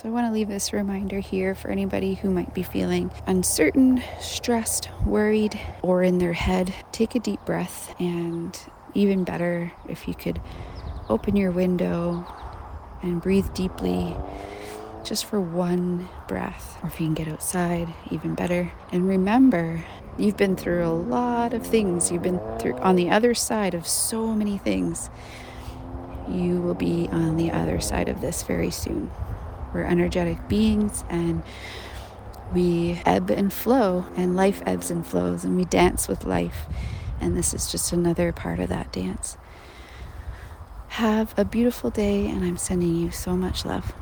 So I want to leave this reminder here for anybody who might be feeling uncertain, stressed, worried, or in their head. Take a deep breath, and even better if you could open your window and breathe deeply just for one breath. Or if you can get outside, even better. And remember, you've been through a lot of things. You've been through on the other side of so many things. You will be on the other side of this very soon. We're energetic beings and we ebb and flow, and life ebbs and flows, and we dance with life. And this is just another part of that dance. Have a beautiful day, and I'm sending you so much love.